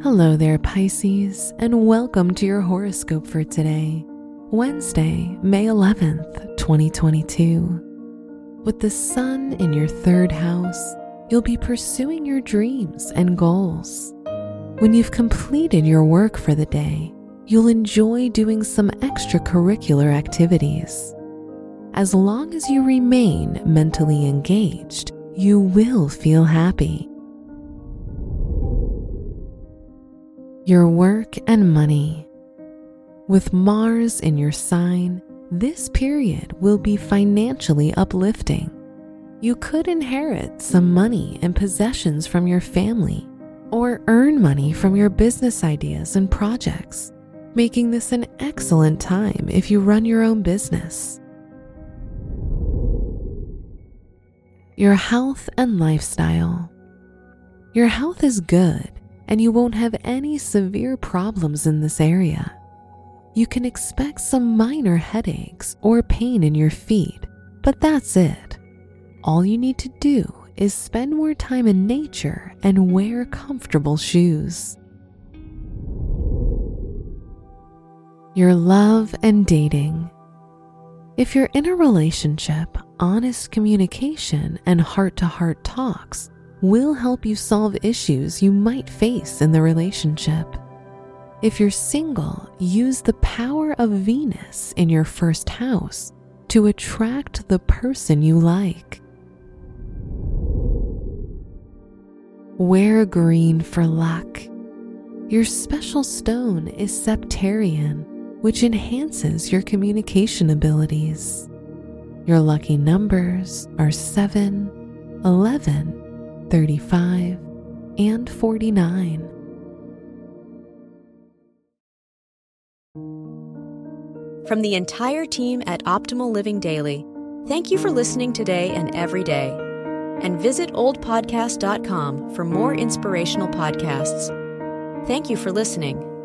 Hello there, Pisces, and welcome to your horoscope for today, Wednesday, May 11th, 2022. With the sun in your third house, you'll be pursuing your dreams and goals. When you've completed your work for the day, you'll enjoy doing some extracurricular activities. As long as you remain mentally engaged, you will feel happy. Your work and money. With Mars in your sign, this period will be financially uplifting. You could inherit some money and possessions from your family or earn money from your business ideas and projects, making this an excellent time if you run your own business. Your health and lifestyle. Your health is good and you won't have any severe problems in this area. You can expect some minor headaches or pain in your feet, but that's it. All you need to do is spend more time in nature and wear comfortable shoes. Your love and dating. If you're in a relationship, honest communication and heart to heart talks will help you solve issues you might face in the relationship. If you're single, use the power of Venus in your first house to attract the person you like. Wear green for luck. Your special stone is septarian, which enhances your communication abilities. Your lucky numbers are 7, 11, 35, and 49. From the entire team at Optimal Living Daily, thank you for listening today and every day. And visit oldpodcast.com for more inspirational podcasts. Thank you for listening.